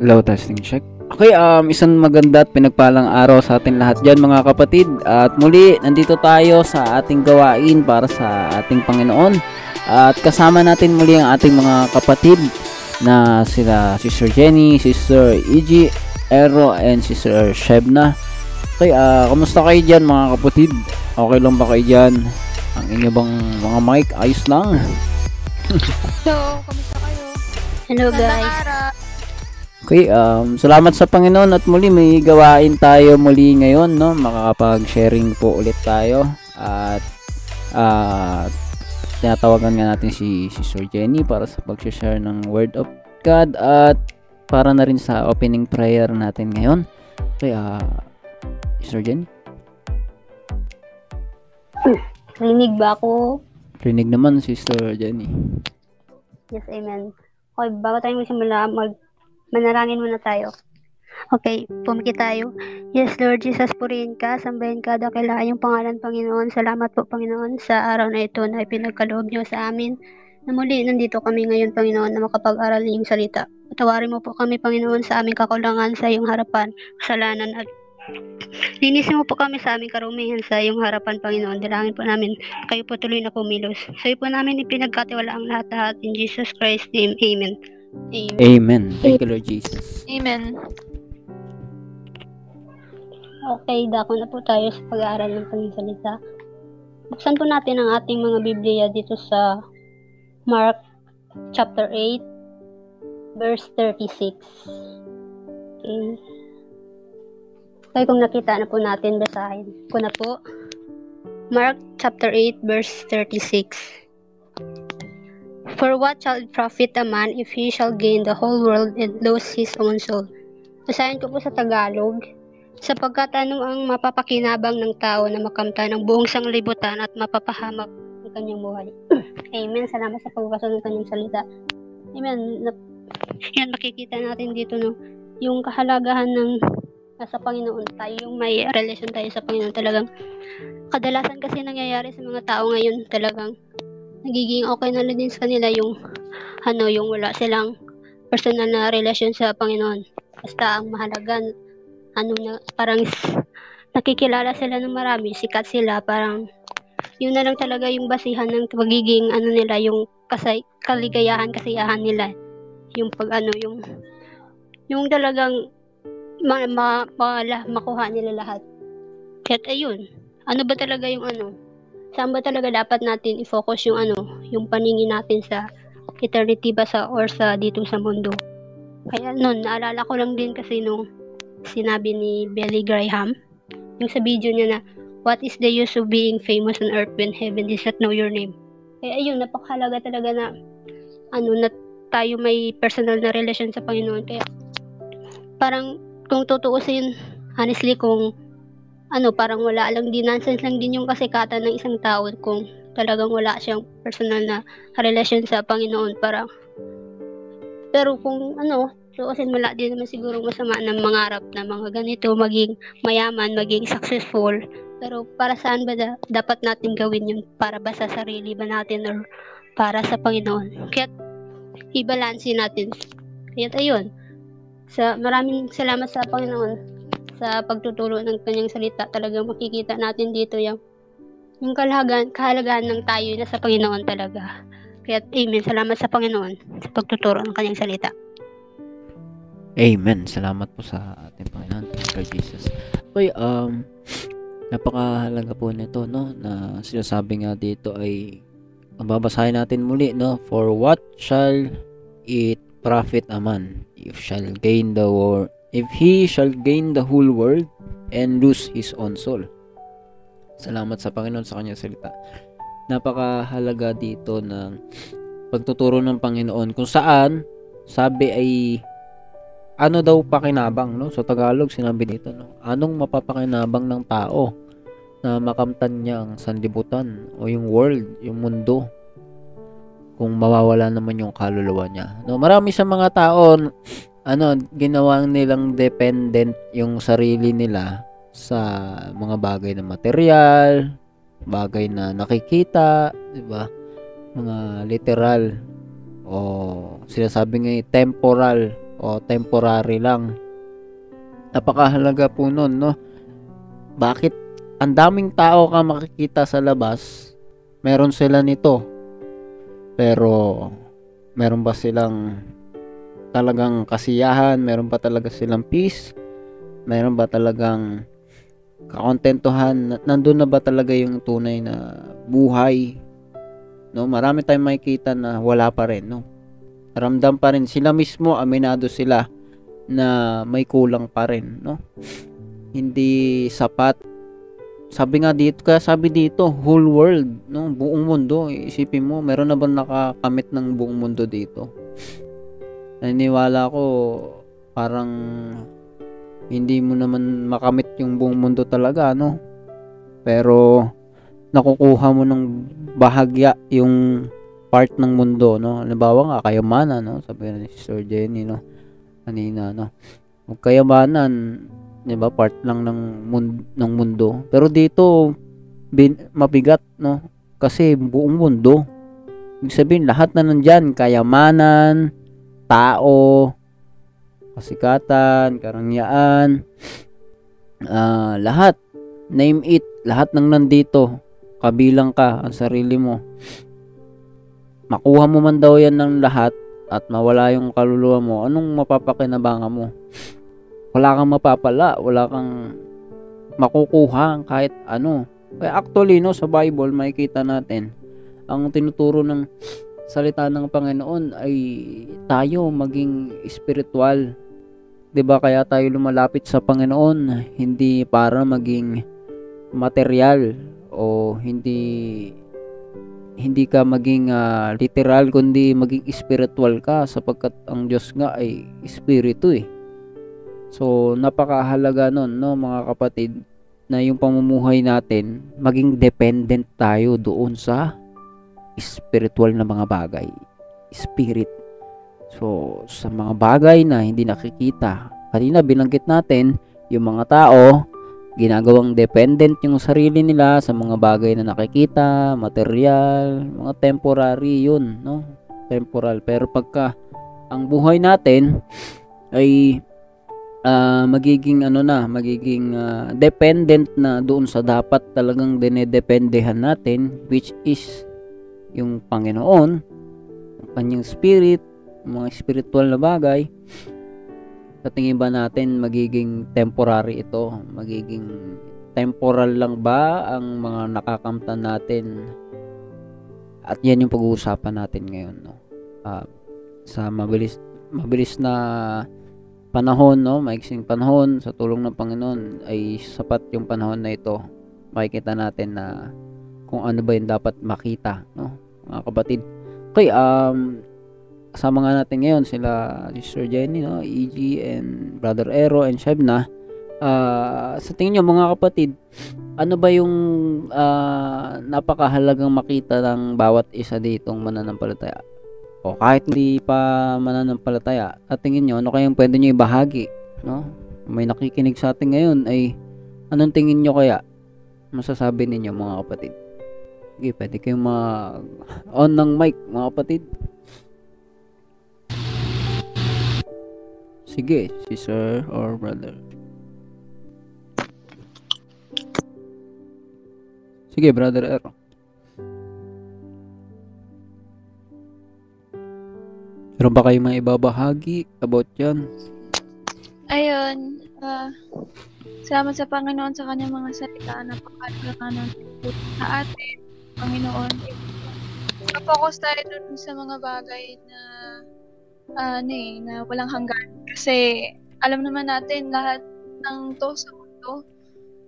Hello, testing check. Okay, um, isang maganda at pinagpalang araw sa ating lahat dyan mga kapatid. At muli, nandito tayo sa ating gawain para sa ating Panginoon. At kasama natin muli ang ating mga kapatid na sila Sister Jenny, Sister E.G. Ero, and Sister Shebna. Okay, ah, kamusta kayo dyan mga kapatid? Okay lang ba kayo dyan? Ang inyo bang mga mic, ayos lang? So, kamusta kayo? Hello guys. Okay, um, salamat sa Panginoon at muli may gawain tayo muli ngayon, no? Makakapag-sharing po ulit tayo at ah tinatawagan nga natin si, si Sir Jenny para sa pag-share ng Word of God at para na rin sa opening prayer natin ngayon. Okay, ah Sir Jenny, Rinig ba ako? rinig naman Sister Jenny. Yes, amen. Okay, bago tayo magsimula, mag manalangin muna tayo. Okay, pumiki tayo. Yes, Lord Jesus, purihin ka, sambahin ka, dakilain yung pangalan, Panginoon. Salamat po, Panginoon, sa araw na ito na ipinagkaloob niyo sa amin. Na muli, nandito kami ngayon, Panginoon, na makapag-aral ng salita. Tawarin mo po kami, Panginoon, sa aming kakulangan sa iyong harapan, kasalanan at Linisin mo po kami sa aming karumihan sa iyong harapan, Panginoon. Dalangin po namin, kayo po tuloy na pumilos. Sa iyo po namin ipinagkatiwala ang lahat-lahat. In Jesus Christ's name, Amen. Amen. Amen. Thank you Lord Jesus. Amen. Okay, dako na po tayo sa pag-aaral ng Panginoon salita. Buksan po natin ang ating mga Biblia dito sa Mark chapter 8 verse 36. Okay. Okay, kung nakita na po natin, basahin ko na po. Mark chapter 8 verse 36. For what shall it profit a man if he shall gain the whole world and lose his own soul? Basahin ko po sa Tagalog sapagkat ano ang mapapakinabang ng tao na makamta ng buong sanglibutan at mapapahamak ng kanyang buhay. Amen. Salamat sa pagbasa ng kanyang salita. Amen. Yan, makikita natin dito no, yung kahalagahan ng nasa Panginoon tayo, yung may relasyon tayo sa Panginoon talagang kadalasan kasi nangyayari sa mga tao ngayon talagang nagiging okay na din sa kanila yung ano, yung wala silang personal na relasyon sa Panginoon. Basta ang mahalaga ano na parang nakikilala sila ng marami, sikat sila, parang yun na lang talaga yung basihan ng pagiging ano nila, yung kasay, kaligayahan, kasiyahan nila. Yung pag ano, yung yung talagang ma, ma, ma- makuha nila lahat. Kaya ayun, ano ba talaga yung ano, saan ba talaga dapat natin i-focus yung ano, yung paningin natin sa eternity ba sa or sa dito sa mundo. Kaya nun, naalala ko lang din kasi nung sinabi ni Billy Graham, yung sa video niya na, What is the use of being famous on earth when heaven does not know your name? Kaya ayun, napakahalaga talaga na, ano, na tayo may personal na relasyon sa Panginoon. Kaya, parang, kung tutuusin, honestly, kung, ano, parang wala lang din, nonsense lang din yung kasikatan ng isang tao kung talagang wala siyang personal na relasyon sa Panginoon. Parang, pero kung, ano, tuusin wala din naman siguro masama ng mangarap na mga ganito, maging mayaman, maging successful. Pero para saan ba da- dapat natin gawin yun? Para ba sa sarili ba natin or para sa Panginoon? Kaya i-balance natin. Kaya ayun. Sa maraming salamat sa Panginoon sa pagtuturo ng kanyang salita. Talagang makikita natin dito yung yung kalagahan, kahalagahan ng tayo na sa Panginoon talaga. Kaya amen. Salamat sa Panginoon sa pagtuturo ng kanyang salita. Amen. Salamat po sa ating Panginoon, Lord Jesus. Okay, um, napakahalaga po nito, no, na sinasabi nga dito ay, ang babasahin natin muli, no, for what shall it profit a man if shall gain the world, if he shall gain the whole world and lose his own soul. Salamat sa Panginoon sa kanyang salita. Napakahalaga dito ng pagtuturo ng Panginoon kung saan sabi ay ano daw pakinabang no sa Tagalog sinabi dito no anong mapapakinabang ng tao na makamtan niya ang sanlibutan o yung world yung mundo kung mawawala naman yung kaluluwa niya no marami sa mga tao ano ginawang nilang dependent yung sarili nila sa mga bagay na material bagay na nakikita di ba mga literal o sinasabi nga temporal o temporary lang. Napakahalaga po nun, no? Bakit ang daming tao ka makikita sa labas, meron sila nito. Pero meron ba silang talagang kasiyahan? Meron ba talaga silang peace? Meron ba talagang kakontentuhan? Nandun na ba talaga yung tunay na buhay? No, marami tayong makikita na wala pa rin, no? Ramdam pa rin sila mismo, aminado sila na may kulang pa rin, no? Hindi sapat. Sabi nga dito, kaya sabi dito, whole world, no? Buong mundo. Isipin mo, meron na ba nakakamit ng buong mundo dito? Naniniwala ko, parang hindi mo naman makamit yung buong mundo talaga, no? Pero, nakukuha mo ng bahagya yung part ng mundo, no? Halimbawa nga, kayamanan, no? Sabi ni Sister Jenny, no? Kanina, no? Kayamanan, di ba? Part lang ng, mundo, ng mundo. Pero dito, bin, mabigat, no? Kasi buong mundo. Ibig sabihin, lahat na nandyan, kayamanan, tao, kasikatan, karangyaan, ah lahat, name it, lahat ng nandito, kabilang ka ang sarili mo. Makuha mo man daw yan ng lahat at mawala yung kaluluwa mo anong mapapakinabangan mo? Wala kang mapapala. Wala kang makukuha kahit ano. Kaya actually no sa Bible makikita natin ang tinuturo ng salita ng Panginoon ay tayo maging spiritual 'di ba kaya tayo lumalapit sa Panginoon hindi para maging material o hindi hindi ka maging uh, literal kundi maging spiritual ka sapagkat ang Diyos nga ay espiritu eh. So napakahalaga nun no mga kapatid na yung pamumuhay natin maging dependent tayo doon sa spiritual na mga bagay. Spirit. So sa mga bagay na hindi nakikita. Kanina binanggit natin yung mga tao ginagawang dependent yung sarili nila sa mga bagay na nakikita, material, mga temporary yun, no? Temporal. Pero pagka ang buhay natin ay uh, magiging ano na, magiging uh, dependent na doon sa dapat talagang dinedependehan natin which is yung Panginoon, yung kanyang spirit, mga spiritual na bagay sa tingin ba natin magiging temporary ito? Magiging temporal lang ba ang mga nakakamtan natin? At yan yung pag-uusapan natin ngayon, no? Uh, sa mabilis mabilis na panahon, no? Maiksing panahon sa tulong ng Panginoon ay sapat yung panahon na ito. Makikita natin na kung ano ba yung dapat makita, no? Mga kapatid. Okay, um, kasama nga natin ngayon sila Sister Jenny, no? EG and Brother Ero and Shebna. Uh, sa tingin nyo mga kapatid, ano ba yung uh, napakahalagang makita ng bawat isa ditong mananampalataya? O kahit hindi pa mananampalataya, at tingin nyo, ano kayang pwede nyo ibahagi? No? May nakikinig sa atin ngayon ay anong tingin nyo kaya? Masasabi ninyo mga kapatid? Sige, pwede kayong mag-on ng mic mga kapatid. Sige, sister or brother. Sige, brother Ero. Meron ba kayong mga ibabahagi about yan? Ayun, uh, salamat sa Panginoon sa kanyang mga salita na pakalaga ng sa atin, Panginoon. Kapokus tayo dun sa mga bagay na ano eh, na walang hanggan. Kasi alam naman natin lahat ng to sa mundo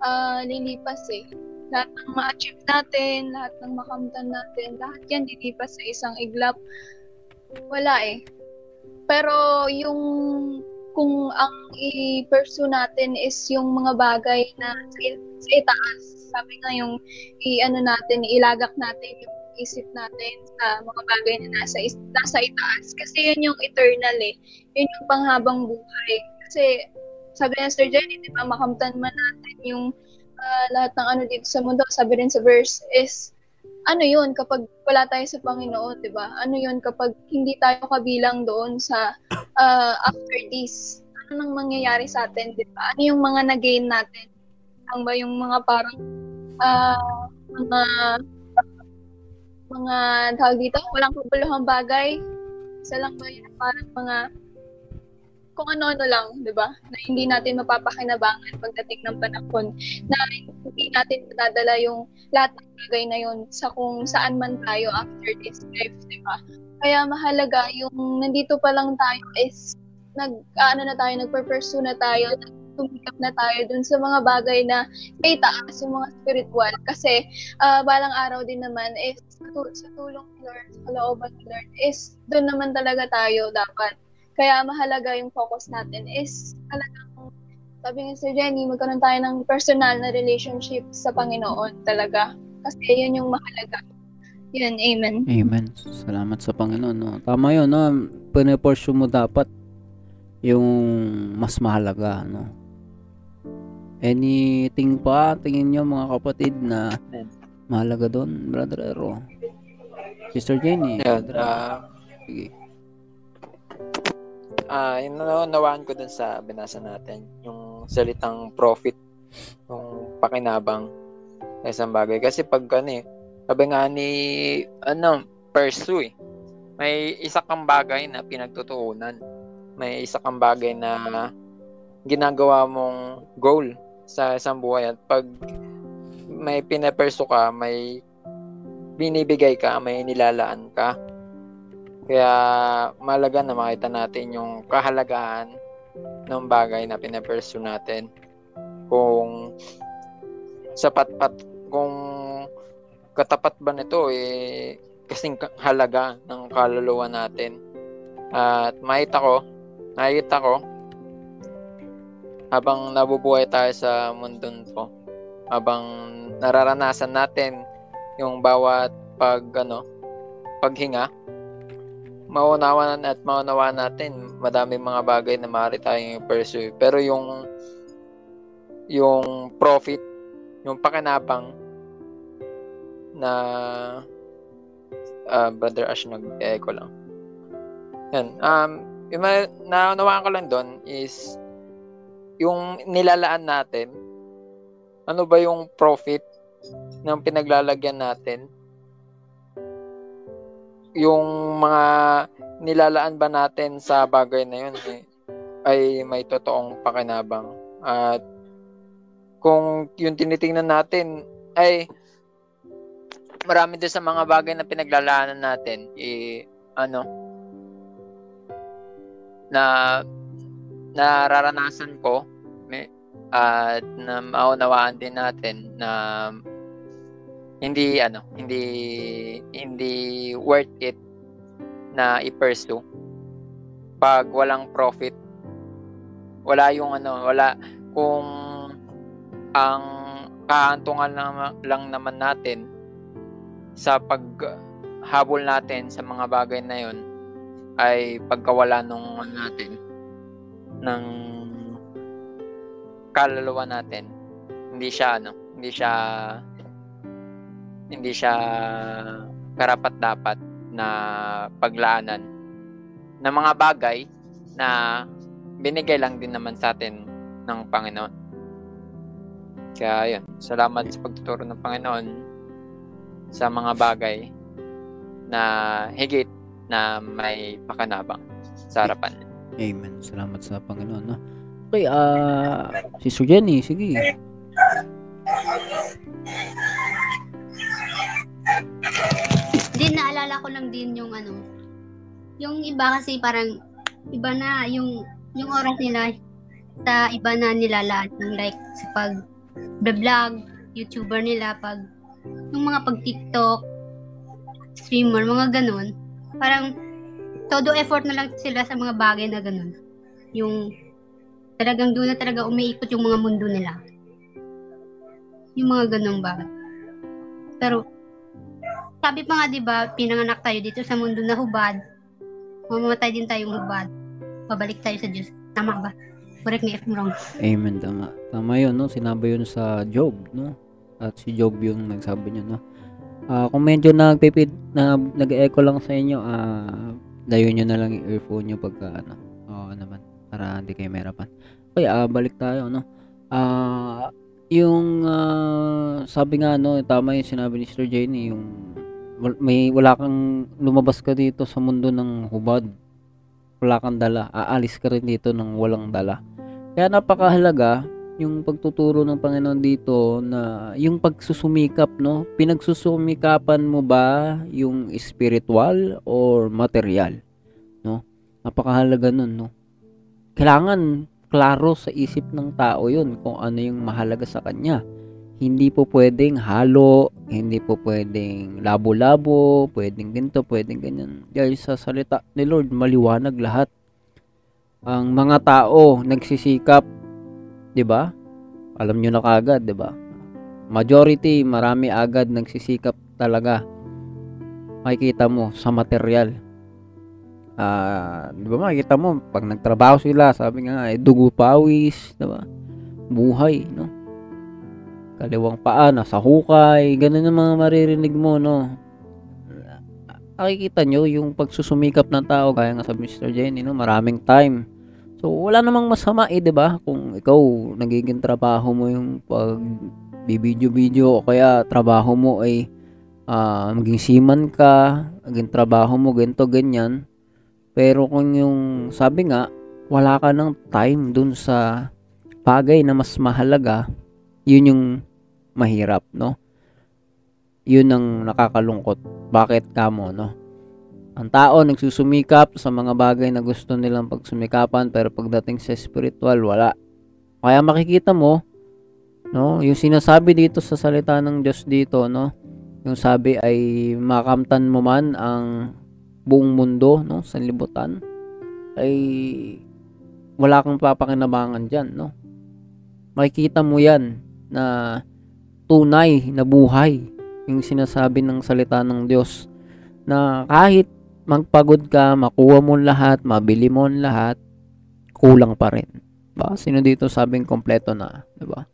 uh, lilipas eh. Lahat ng ma-achieve natin, lahat ng makamtan natin, lahat yan lilipas sa isang iglap. Wala eh. Pero yung kung ang i-pursue natin is yung mga bagay na sa, itaas, sabi nga yung i-ano natin, ilagak natin yung isip natin sa mga bagay na nasa, nasa itaas. Kasi yun yung eternal eh. Yun yung panghabang buhay. Kasi sabi ni Sir Jenny, di ba, makamtan man natin yung uh, lahat ng ano dito sa mundo. Sabi rin sa verse is, ano yun kapag wala tayo sa Panginoon, di ba? Ano yun kapag hindi tayo kabilang doon sa uh, after this? Ano nang mangyayari sa atin, di ba? Ano yung mga na-gain natin? Ang ba yung mga parang uh, mga mga tawag dito, walang kabuluhang bagay. Isa lang ba yun, parang mga kung ano-ano lang, di ba? Na hindi natin mapapakinabangan pagdating ng panahon. Na hindi natin madadala yung lahat ng bagay na yun sa kung saan man tayo after this life, di ba? Kaya mahalaga yung nandito pa lang tayo is nag ano na tayo, nagpe-pursue na tayo, tumikap na tayo dun sa mga bagay na may taas, yung mga spiritual. Kasi uh, balang araw din naman is sa tulong ni Lord, sa kalooban ni Lord, is doon naman talaga tayo dapat kaya mahalaga yung focus natin is talagang sabi nga Sir Jenny, magkaroon tayo ng personal na relationship sa Panginoon talaga. Kasi yun yung mahalaga. Yun, amen. Amen. Salamat sa Panginoon. No? Tama yun, no? Pinipursue mo dapat yung mas mahalaga, no? Anything pa, tingin nyo mga kapatid na mahalaga doon, brother Ero? Sister Jenny, Yeah, brother, uh, sige. Ah yung nawawaan ko dun sa binasa natin, yung salitang profit, yung pakinabang sa isang bagay. Kasi pag ano eh, sabi nga ni, ano, pursue eh. May isa kang bagay na pinagtutuunan. May isa kang bagay na ginagawa mong goal sa isang buhay. At pag may pinaperso ka, may binibigay ka, may nilalaan ka. Kaya malaga na makita natin yung kahalagahan ng bagay na pinapursue natin. Kung sapat pat kung katapat ba nito eh kasing halaga ng kaluluwa natin. At makita ko, nakita ko habang nabubuhay tayo sa mundong to, habang nararanasan natin yung bawat pag ano, paghinga, maunawan at maunawaan natin madaming mga bagay na maaari tayong pursue. Pero yung yung profit, yung pakinabang na uh, Brother Ash nag-echo lang. Yan. Um, yung naunawaan ko lang doon is yung nilalaan natin, ano ba yung profit ng pinaglalagyan natin yung mga nilalaan ba natin sa bagay na yun eh, ay may totoong pakinabang. At kung yung tinitingnan natin ay marami din sa mga bagay na pinaglalaanan natin eh, ano na nararanasan ko may, at na maunawaan din natin na hindi ano, hindi hindi worth it na i-pursue pag walang profit. Wala yung ano, wala kung ang kaantungan lang, lang naman natin sa paghabol natin sa mga bagay na yon ay pagkawala nung ano natin ng kaluluwa natin hindi siya ano hindi siya hindi siya karapat dapat na paglaanan ng mga bagay na binigay lang din naman sa atin ng Panginoon. Kaya yun, salamat sa pagtuturo ng Panginoon sa mga bagay na higit na may pakanabang sa harapan. Amen. Salamat sa Panginoon. No? Okay, ah, uh, Sister Jenny, sige. Din naalala ko lang din yung ano, yung iba kasi parang iba na yung yung oras nila sa iba na nilalaan ng like sa pag vlog, YouTuber nila pag yung mga pag TikTok, streamer, mga ganun. Parang todo effort na lang sila sa mga bagay na ganun. Yung talagang doon na talaga umiikot yung mga mundo nila. Yung mga ganung bagay. Pero sabi pa nga 'di ba, pinanganak tayo dito sa mundo na hubad. Mamamatay din tayong hubad. Pabalik tayo sa Diyos. Tama ba? Correct me if I'm wrong. Amen, tama. Tama yun, no? Sinabi yun sa Job, no? At si Job yung nagsabi niya, no? Ah, kung medyo nagpipid na nag-echo lang sa inyo, ah layo nyo na lang yung earphone nyo pagka ano. Oo naman para hindi kayo mahirapan. Okay, ah balik tayo no. Ah yung ah, sabi nga no, tama yung sinabi ni Sir Jenny, yung may wala kang lumabas ka dito sa mundo ng hubad. Wala kang dala. Aalis ka rin dito ng walang dala. Kaya napakahalaga yung pagtuturo ng Panginoon dito na yung pagsusumikap, no? Pinagsusumikapan mo ba yung spiritual or material, no? Napakahalaga nun, no? Kailangan klaro sa isip ng tao yun kung ano yung mahalaga sa kanya. Hindi po pwedeng halo, hindi po pwedeng labo-labo, pwedeng ganito, pwedeng ganyan. Dahil sa salita ni Lord, maliwanag lahat. Ang mga tao nagsisikap 'di ba? Alam nyo na kagad, 'di ba? Majority, marami agad nagsisikap talaga. Makikita mo sa material. Ah, 'di ba makikita mo pag nagtrabaho sila, sabi nga eh, dugo pawis, 'di ba? Buhay, no? Kaliwang paa nasa hukay, ganun ang mga maririnig mo, no? Nakikita nyo yung pagsusumikap ng tao, kaya nga ni Mr. Jenny, no? Maraming time So, wala namang masama eh, 'di ba? Kung ikaw nagiging trabaho mo yung pag bibidyo-video o kaya trabaho mo ay ah, maging seaman ka, maging trabaho mo ganito ganyan. Pero kung yung sabi nga, wala ka ng time dun sa bagay na mas mahalaga, yun yung mahirap, no? Yun ang nakakalungkot. Bakit kamo, no? Ang tao nagsusumikap sa mga bagay na gusto nilang pagsumikapan pero pagdating sa spiritual wala. Kaya makikita mo no, yung sinasabi dito sa salita ng Diyos dito no, yung sabi ay makamtan mo man ang buong mundo no, sa libutan ay wala kang papakinabangan diyan no. Makikita mo 'yan na tunay na buhay yung sinasabi ng salita ng Diyos na kahit magpagod ka, makuha mo lahat, mabili mo lahat, kulang pa rin. Ba? Sino dito sabing kompleto na, 'di ba?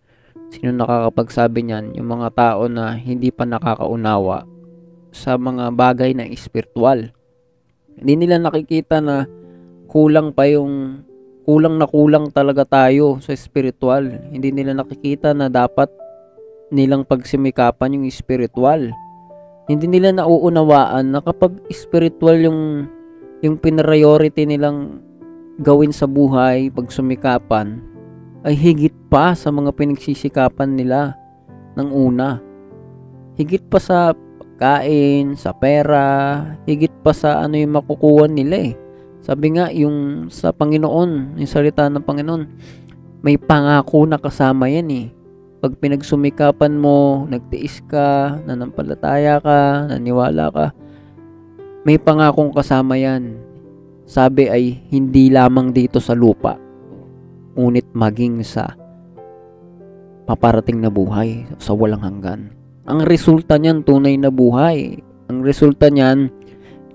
Sino nakakapagsabi niyan? Yung mga tao na hindi pa nakakaunawa sa mga bagay na espiritual. Hindi nila nakikita na kulang pa yung kulang na kulang talaga tayo sa spiritual. Hindi nila nakikita na dapat nilang pagsimikapan yung spiritual hindi nila nauunawaan na kapag spiritual yung yung priority nilang gawin sa buhay, pag sumikapan, ay higit pa sa mga pinagsisikapan nila ng una. Higit pa sa pagkain, sa pera, higit pa sa ano yung makukuha nila eh. Sabi nga, yung sa Panginoon, yung salita ng Panginoon, may pangako na kasama yan eh pag pinagsumikapan mo, nagtiis ka, nanampalataya ka, naniwala ka, may pangakong kasama yan. Sabi ay hindi lamang dito sa lupa, ngunit maging sa paparating na buhay sa walang hanggan. Ang resulta niyan tunay na buhay. Ang resulta niyan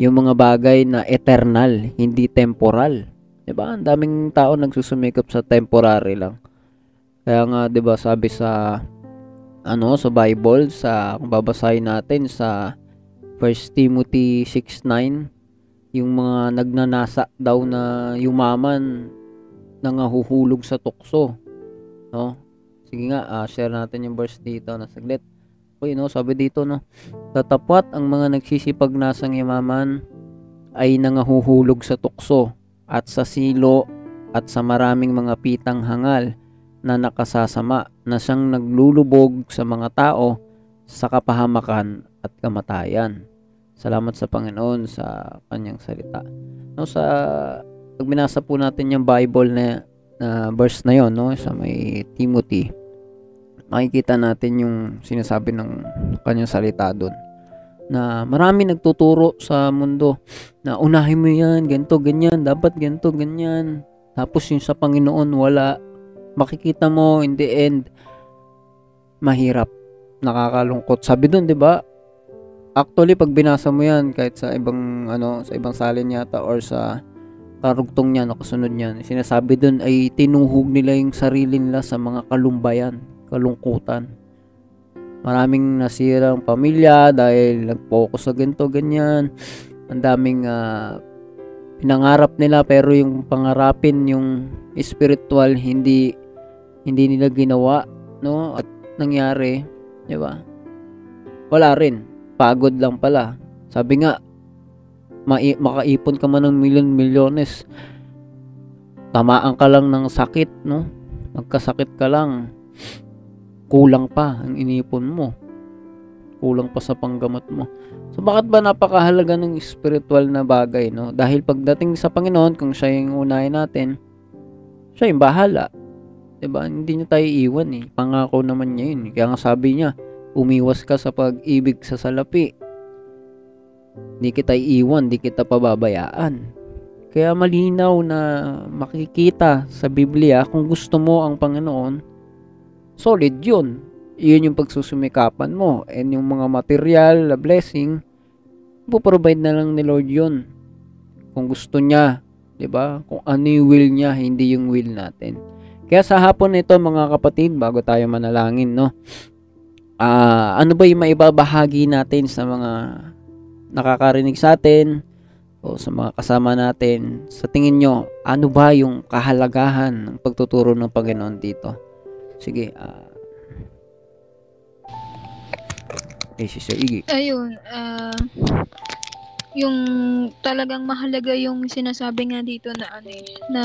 yung mga bagay na eternal, hindi temporal. 'Di ba? Ang daming tao nagsusumikap sa temporary lang. Kaya nga 'di ba sabi sa ano sa Bible sa kung babasahin natin sa 1 Timothy 6:9 yung mga nagnanasa daw na yumaman nangahuhulog sa tukso no? Sige nga uh, share natin yung verse dito na saglit. Okay no sabi dito no tatapat ang mga nagsisipag nasang yumaman ay nangahuhulog sa tukso at sa silo at sa maraming mga pitang hangal na nakasasama na siyang naglulubog sa mga tao sa kapahamakan at kamatayan. Salamat sa Panginoon sa kanyang salita. No, sa pag binasa po natin yung Bible na, na verse na yon no, sa may Timothy, makikita natin yung sinasabi ng kanyang salita doon na marami nagtuturo sa mundo na unahin mo yan, ganto, ganyan, dapat ganto, ganyan. Tapos yung sa Panginoon, wala makikita mo in the end mahirap. Nakakalungkot. Sabi doon 'di ba? Actually pag binasa mo yan kahit sa ibang ano sa ibang salin yata or sa karugtong niya no kasunod niyan sinasabi doon ay tinuhog nila yung sarili nila sa mga kalumbayan kalungkutan. Maraming nasirang pamilya dahil nag-focus sa ganito, ganyan. Ang daming ah, pinangarap nila pero yung pangarapin yung spiritual hindi hindi nila ginawa, no? At nangyari, 'di ba? Wala rin. Pagod lang pala. Sabi nga, mai- makaipon ka man ng milyon-milyones, tamaan ka lang ng sakit, no? Magkasakit ka lang, kulang pa ang inipon mo. Kulang pa sa panggamot mo. So, bakit ba napakahalaga ng spiritual na bagay, no? Dahil pagdating sa Panginoon, kung siya yung unahin natin, siya yung bahala. 'Di ba? Hindi niya tayo iwan eh. Pangako naman niya yun. Kaya nga sabi niya, umiwas ka sa pag-ibig sa salapi. Hindi kita iiwan, di kita pababayaan. Kaya malinaw na makikita sa Biblia kung gusto mo ang Panginoon, solid yun. Yun yung pagsusumikapan mo. And yung mga material, na blessing, puprovide na lang ni Lord yun. Kung gusto niya, 'di ba? Kung ano yung will niya, hindi yung will natin. Kaya sa hapon nito mga kapatid, bago tayo manalangin, no? Ah, ano ba yung maibabahagi natin sa mga nakakarinig sa atin o sa mga kasama natin? Sa tingin nyo, ano ba yung kahalagahan ng pagtuturo ng Panginoon dito? Sige, ah eh, si Sir Iggy. Ayun, ah, yung talagang mahalaga yung sinasabi nga dito na ano eh, na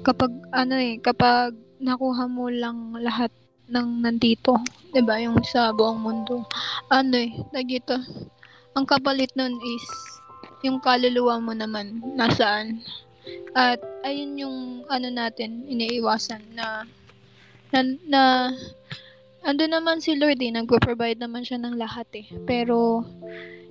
kapag ano eh, kapag nakuha mo lang lahat ng nandito, 'di ba, yung sa buong mundo. Ano eh, nagito. Ang kapalit nun is yung kaluluwa mo naman nasaan. At ayun yung ano natin iniiwasan na na, na ando naman si Lord eh, nagpo-provide naman siya ng lahat eh. Pero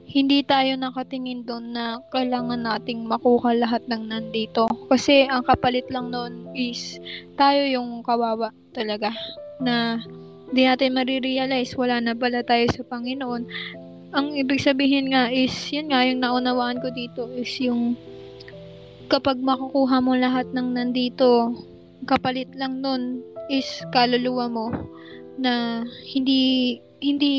hindi tayo nakatingin doon na kailangan nating makuha lahat ng nandito. Kasi ang kapalit lang noon is tayo yung kawawa talaga. Na hindi natin marirealize wala na pala tayo sa Panginoon. Ang ibig sabihin nga is, yun nga, yung naunawaan ko dito is yung kapag makukuha mo lahat ng nandito, kapalit lang nun is kaluluwa mo na hindi hindi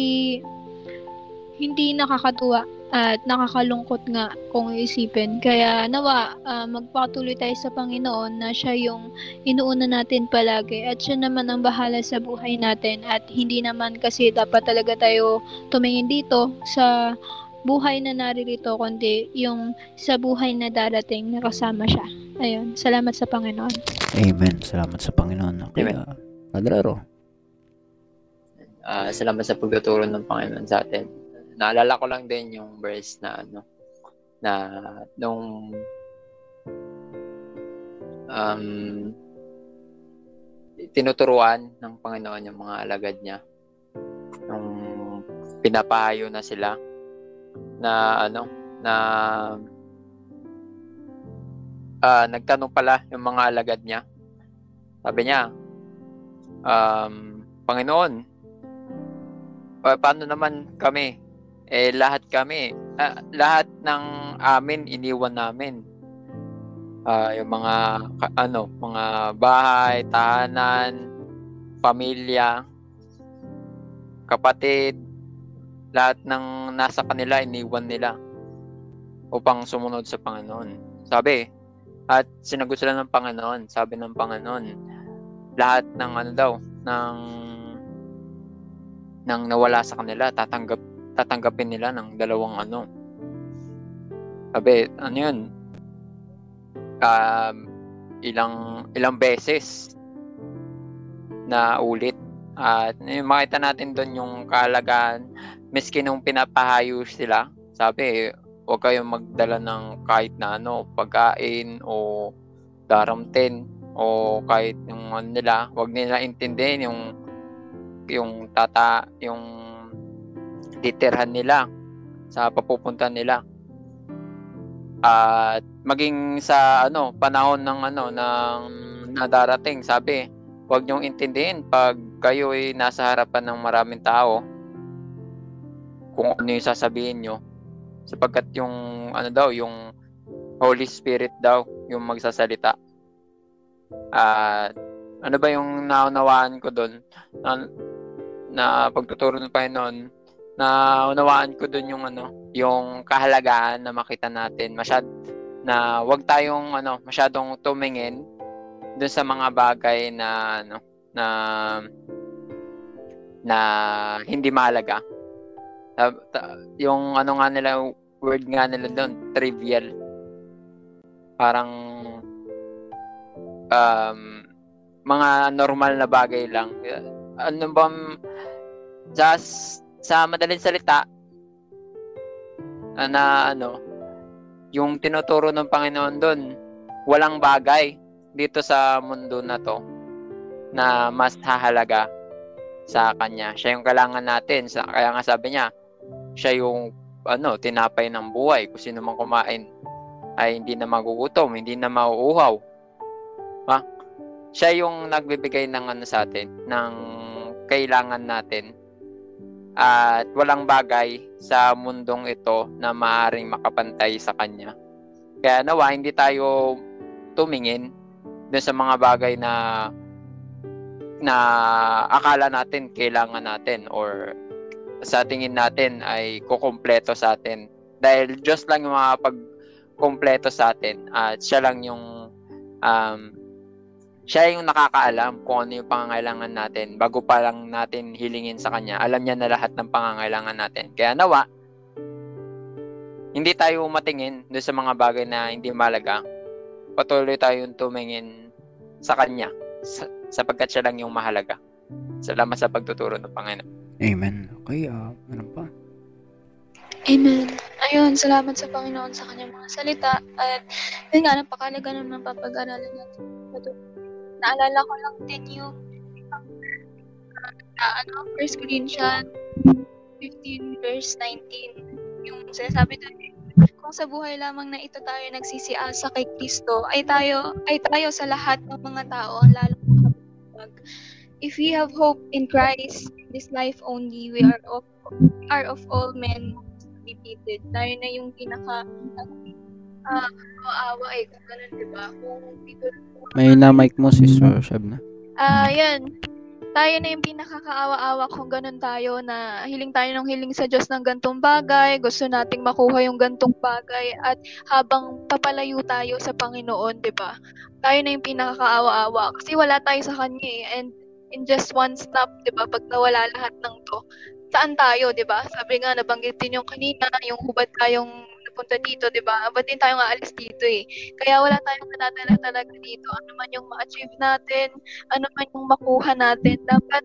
hindi nakakatuwa at nakakalungkot nga kung isipin. Kaya nawa, ah, magpatuloy tayo sa Panginoon na siya yung inuuna natin palagi at siya naman ang bahala sa buhay natin at hindi naman kasi dapat talaga tayo tumingin dito sa buhay na naririto kundi yung sa buhay na darating na kasama siya. Ayun, salamat sa Panginoon. Amen. Salamat sa Panginoon. Okay, Amen. ah, Padrero. Ah, salamat sa pagtuturo ng Panginoon sa atin. Naalala ko lang din yung verse na ano na nung um, tinuturuan ng Panginoon yung mga alagad niya. Nung pinapahayo na sila na ano na ah, nagtanong pala yung mga alagad niya. Sabi niya um, Panginoon pa- paano naman kami eh lahat kami ah, lahat ng amin iniwan namin. Ah, yung mga ano mga bahay tahanan pamilya kapatid lahat ng nasa kanila iniwan nila upang sumunod sa Panginoon. Sabi at sinagot sila ng Panginoon sabi ng Panginoon lahat ng ano daw ng nang nawala sa kanila tatanggap tatanggapin nila ng dalawang ano. Sabi ano yun? Um, ilang ilang beses na ulit. At eh, makita natin doon yung kahalagahan miski nung pinapahayo sila sabi huwag kayong magdala ng kahit na ano pagkain o daramtin o kahit yung ano nila. Huwag nila intindihin yung yung tata yung titirhan nila sa papupunta nila. At maging sa ano panahon ng ano ng nadarating sabi huwag niyong intindihin pag kayo ay nasa harapan ng maraming tao kung ano yung sasabihin nyo sapagkat yung ano daw yung Holy Spirit daw yung magsasalita. At ano ba yung naunawaan ko doon na, na pagtuturo ng Panginoon, na unawaan ko dun yung ano, yung kahalagaan na makita natin. Masyad na wag tayong ano, masyadong tumingin dun sa mga bagay na ano, na na hindi mahalaga. Yung ano nga nila word nga nila doon, trivial. Parang um, mga normal na bagay lang. Ano ba sa, sa madaling salita na ano yung tinuturo ng Panginoon doon walang bagay dito sa mundo na to na mas hahalaga sa kanya. Siya yung kailangan natin. Sa, kaya nga sabi niya, siya yung ano, tinapay ng buhay. Kung sino man kumain ay hindi na magugutom, hindi na mauuhaw. Ha? Siya yung nagbibigay ng ano sa atin, ng kailangan natin. At walang bagay sa mundong ito na maaring makapantay sa kanya. Kaya nawa, hindi tayo tumingin dun sa mga bagay na na akala natin kailangan natin or sa tingin natin ay kukumpleto sa atin. Dahil just lang yung makapag-kumpleto sa atin at siya lang yung um, siya yung nakakaalam kung ano yung pangangailangan natin bago pa lang natin hilingin sa kanya. Alam niya na lahat ng pangangailangan natin. Kaya nawa, hindi tayo matingin doon sa mga bagay na hindi malaga. Patuloy tayong tumingin sa kanya sa, sapagkat siya lang yung mahalaga. Salamat sa pagtuturo ng Panginoon. Amen. Okay, ah, ano pa? Amen. Ayun, salamat sa Panginoon sa kanyang mga salita. At yun nga, napakalaga naman papag-aralan natin. Ito. Naalala ko lang din yung uh, ano, 1 Corinthians 15 verse 19. Yung sinasabi doon, kung sa buhay lamang na ito tayo nagsisiasa kay Kristo, ay tayo ay tayo sa lahat ng mga tao ang lalong makapag. If we have hope in Christ, this life only, we are of are of all men defeated. Tayo na yung pinaka uh, maawa eh, kung ganun, di ba? Kung dito May na-mic mo, Sister Shabna. Ah, yan. Tayo na yung pinakakaawa-awa kung ganun tayo na hiling tayo ng hiling sa Diyos ng gantong bagay, gusto nating makuha yung gantong bagay at habang papalayo tayo sa Panginoon, 'di ba? Tayo na yung pinakakaawa-awa kasi wala tayo sa kanya eh. And in just one snap, 'di ba, pag nawala lahat ng to, saan tayo, 'di ba? Sabi nga nabanggit din yung kanina, yung hubad tayong napunta dito, 'di ba? Ba't din tayo aalis dito eh? Kaya wala tayong madadala talaga dito. Ano man yung ma-achieve natin, ano man yung makuha natin, dapat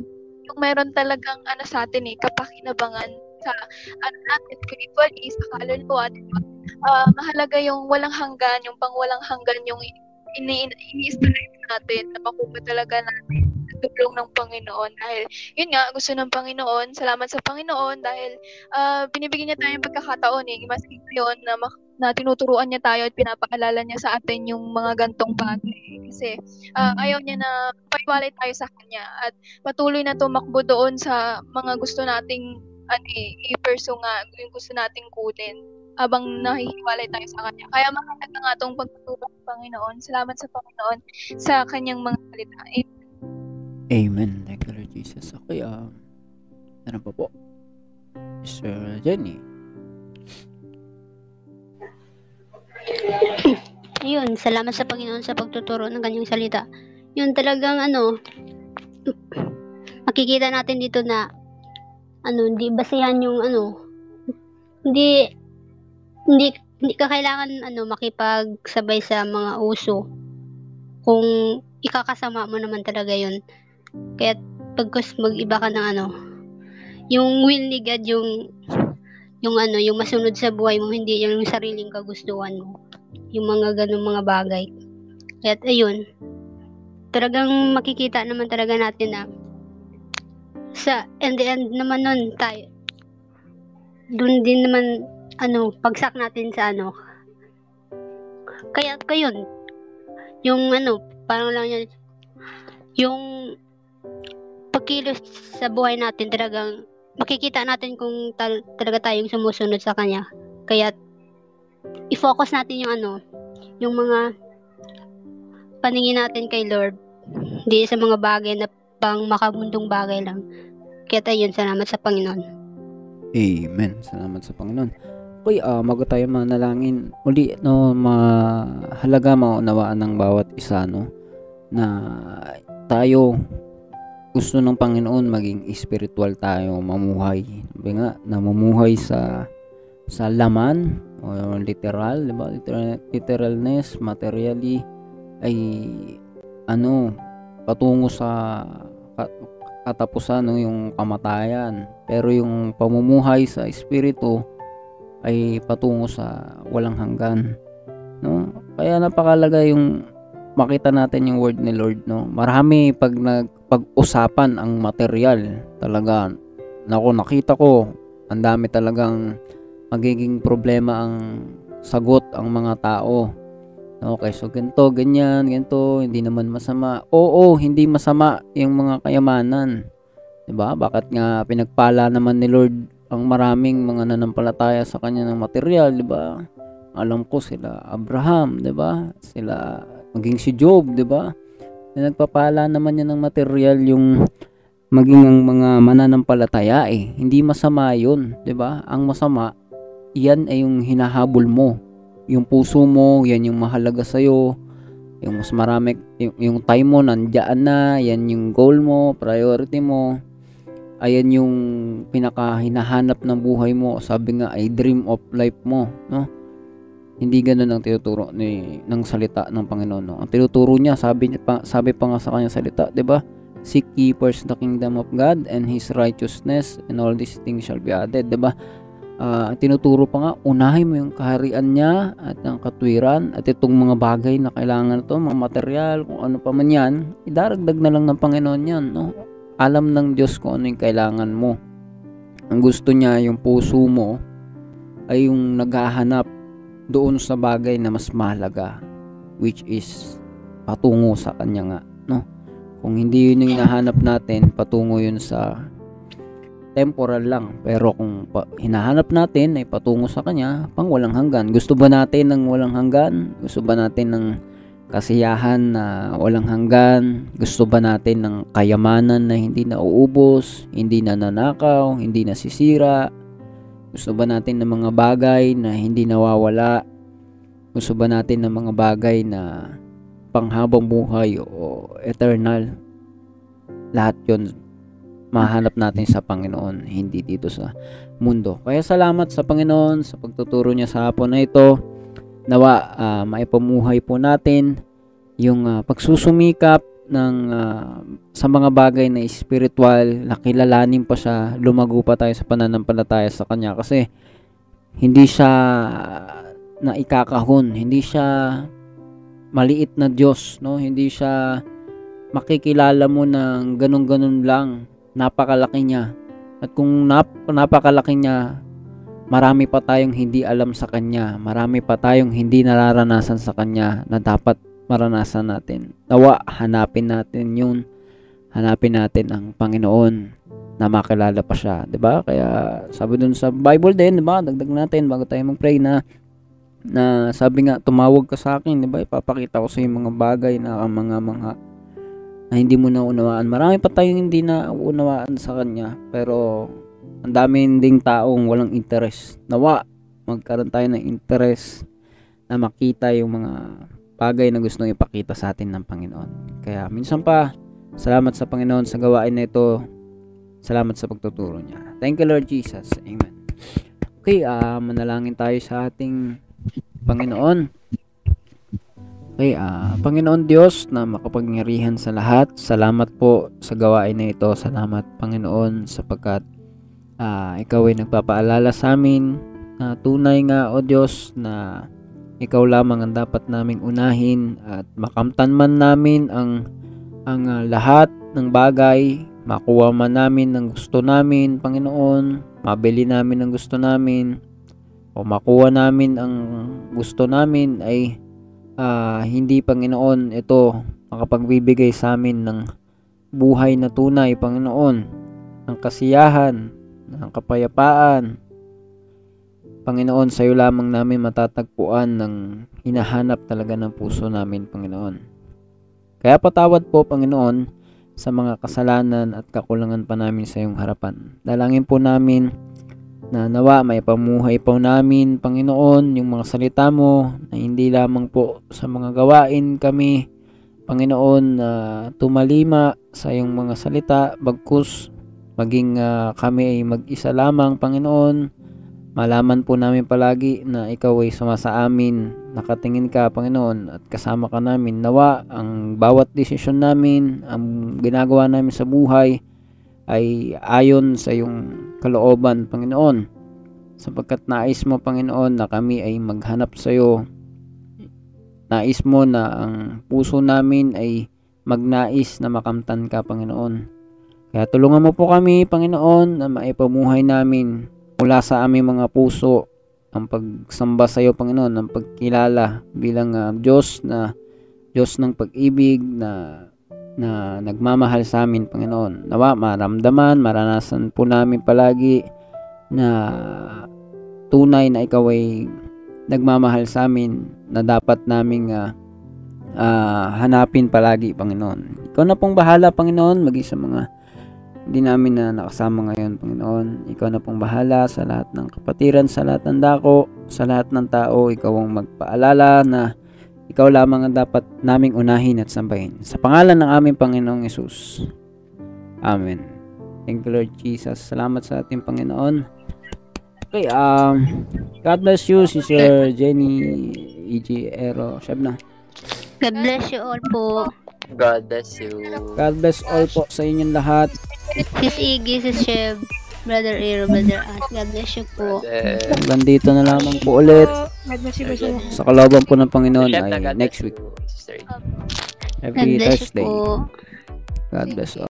yung meron talagang ano sa atin eh, kapakinabangan sa ano natin spiritually, sa kaluluwa, di ba? Uh, mahalaga yung walang hanggan, yung pang walang hanggan yung ini ini-strive natin na makuha talaga natin tulong ng Panginoon dahil yun nga gusto ng Panginoon salamat sa Panginoon dahil uh, binibigyan niya tayo ng pagkakataon eh maski yun na, na tinuturuan niya tayo at pinapaalala niya sa atin yung mga gantong bagay kasi uh, ayaw niya na paiwalay tayo sa kanya at patuloy na tumakbo doon sa mga gusto nating ano eh, i-pursue nga yung gusto nating kunin habang nahihiwalay tayo sa Kanya. Kaya mahalaga nga itong pagtutulong ng Panginoon. Salamat sa Panginoon sa Kanyang mga salita. Amen. Thank you, Lord Jesus. Okay, um, ano pa po? Sir Jenny. Ayun, salamat sa Panginoon sa pagtuturo ng kanyang salita. Yun talagang ano, makikita natin dito na ano, hindi basihan yung ano, hindi hindi hindi ka kailangan ano makipagsabay sa mga uso kung ikakasama mo naman talaga yun kaya pagkos mag-iba ka ng ano yung will ni God yung yung ano yung masunod sa buhay mo hindi yung sariling kagustuhan mo yung mga ganung mga bagay kaya ayun talagang makikita naman talaga natin na sa in end naman nun tayo dun din naman ano, pagsak natin sa ano. Kaya kayon, yung ano, parang lang yan, yung pagkilos sa buhay natin talagang makikita natin kung tal- talaga tayong sumusunod sa kanya. Kaya i-focus natin yung ano, yung mga paningin natin kay Lord. Hindi sa mga bagay na pang makamundong bagay lang. Kaya tayo salamat sa Panginoon. Amen. Salamat sa Panginoon. Okay, ah mago tayo manalangin. Uli, no, mahalaga maunawaan ng bawat isa, no, na tayo gusto ng Panginoon maging spiritual tayo mamuhay. Sabi nga, namumuhay sa sa laman o literal, di ba? Literal, literalness, materially ay ano, patungo sa ka- katapusan no, yung kamatayan. Pero yung pamumuhay sa espiritu ay patungo sa walang hanggan. No? Kaya napakalaga yung makita natin yung word ni Lord, no. Marami pag nagpag-usapan ang material, talaga nako nakita ko ang dami talagang magiging problema ang sagot ang mga tao. Okay, so ganito, ganyan, ganito, hindi naman masama. Oo, hindi masama yung mga kayamanan. 'Di ba? Bakit nga pinagpala naman ni Lord ang maraming mga nanampalataya sa kanya ng material, 'di ba? Alam ko sila Abraham, 'di ba? Sila maging si Job, 'di ba? Na nagpapala naman niya ng material yung maging ang mga mananampalataya eh. Hindi masama 'yun, 'di ba? Ang masama iyan ay yung hinahabol mo. Yung puso mo, yan yung mahalaga sa'yo. Yung mas marami, yung, yung time mo nandiyan na, yan yung goal mo, priority mo. Ayan yung pinaka hinahanap ng buhay mo. Sabi nga ay dream of life mo, no? Hindi ganoon ang tinuturo ni ng salita ng Panginoon. No? Ang tinuturo niya, sabi niya pa, sabi pa nga sa kanyang salita, 'di ba? Seek ye first the kingdom of God and his righteousness and all these things shall be added, 'di ba? Ah, tinuturo pa nga, unahin mo yung kaharian niya at ang katwiran at itong mga bagay na kailangan to, mga material, kung ano pa man yan, idaragdag na lang ng Panginoon yan, no? Alam ng Diyos kung ano yung kailangan mo. Ang gusto niya, yung puso mo, ay yung naghahanap doon sa bagay na mas mahalaga, which is patungo sa Kanya nga, no? Kung hindi yun yung hinahanap natin, patungo yun sa temporal lang. Pero kung pa, hinahanap natin ay patungo sa kanya, pang walang hanggan. Gusto ba natin ng walang hanggan? Gusto ba natin ng kasiyahan na walang hanggan? Gusto ba natin ng kayamanan na hindi nauubos, hindi nananakaw, hindi nasisira? Gusto ba natin ng mga bagay na hindi nawawala? Gusto ba natin ng mga bagay na panghabang buhay o eternal? Lahat yon mahanap natin sa Panginoon, hindi dito sa mundo. Kaya salamat sa Panginoon sa pagtuturo niya sa hapon na ito. Nawa uh, maipamuhay po natin yung uh, pagsusumikap ng uh, sa mga bagay na spiritual, nakilalanin pa siya, lumago pa tayo sa pananampalataya sa kanya kasi hindi siya na ikakahon, hindi siya maliit na Diyos, no? Hindi siya makikilala mo ng ganun-ganun lang napakalaki niya. At kung nap napakalaki niya, marami pa tayong hindi alam sa kanya. Marami pa tayong hindi nararanasan sa kanya na dapat maranasan natin. Nawa, hanapin natin yun. Hanapin natin ang Panginoon na makilala pa siya, 'di ba? Kaya sabi dun sa Bible din, 'di ba? Dagdag natin bago tayo mag-pray na na sabi nga tumawag ka sa akin, 'di ba? Ipapakita ko sa iyo mga bagay na mga mga na hindi mo naunawaan. Marami pa tayong hindi na unawaan sa kanya, pero ang dami ding taong walang interest. Nawa, magkaroon tayo ng interest na makita yung mga bagay na gustong ipakita sa atin ng Panginoon. Kaya minsan pa, salamat sa Panginoon sa gawain na ito. Salamat sa pagtuturo niya. Thank you Lord Jesus. Amen. Okay, uh, manalangin tayo sa ating Panginoon. Okay, uh, Panginoon Diyos na makapangyarihan sa lahat, salamat po sa gawain na ito. Salamat Panginoon sapagkat uh, ikaw ay nagpapaalala sa amin na tunay nga o Diyos na ikaw lamang ang dapat naming unahin at makamtan man namin ang ang uh, lahat ng bagay, makuha man namin ng gusto namin, Panginoon, mabili namin ang gusto namin, o makuha namin ang gusto namin ay uh, hindi Panginoon ito makapagbibigay sa amin ng buhay na tunay Panginoon. Ng kasiyahan ng kapayapaan Panginoon sa iyo lamang namin matatagpuan ng hinahanap talaga ng puso namin Panginoon kaya patawad po Panginoon sa mga kasalanan at kakulangan pa namin sa iyong harapan. Dalangin po namin na nawa may pamuhay po namin, Panginoon, yung mga salita mo na hindi lamang po sa mga gawain kami, Panginoon, na tumalima sa iyong mga salita, bagkus maging ah, kami ay mag-isa lamang, Panginoon. Malaman po namin palagi na ikaw ay suma sa amin, nakatingin ka, Panginoon, at kasama ka namin. Nawa, ang bawat desisyon namin, ang ginagawa namin sa buhay, ay ayon sa iyong kalooban, Panginoon. Sapagkat nais mo, Panginoon, na kami ay maghanap sa iyo. Nais mo na ang puso namin ay magnais na makamtan ka, Panginoon. Kaya tulungan mo po kami, maipamuhay namin mula sa aming mga puso ang pagsamba sa iyo, Panginoon, ang pagkilala bilang ah, Diyos na Diyos ng pag-ibig na na nagmamahal sa amin, Panginoon. Nawa, maramdaman, maranasan po namin palagi na tunay na ikaw ay nagmamahal sa amin na dapat naming ah, ah, hanapin palagi, Panginoon. Ikaw na pong bahala, Panginoon, maging sa mga hindi namin na nakasama ngayon, Panginoon. Ikaw na pong bahala sa lahat ng kapatiran, sa lahat ng dako, sa lahat ng tao. Ikaw ang magpaalala na ikaw lamang ang dapat naming unahin at sambahin. Sa pangalan ng aming Panginoong Yesus. Amen. Thank you, Lord Jesus. Salamat sa ating Panginoon. Okay, um, God bless you, Sister Jenny E.G. Ero. Shabna. God bless you all po. God bless you. God bless all po sa inyong lahat. Sis Iggy, Sis Sheb, Brother Ero, Brother As. God bless you po. Eh, Hanggang dito na lamang po ulit. God bless you, Brother. Sa kalooban po ng Panginoon ay next week. God Every bless you Thursday. po. God bless all.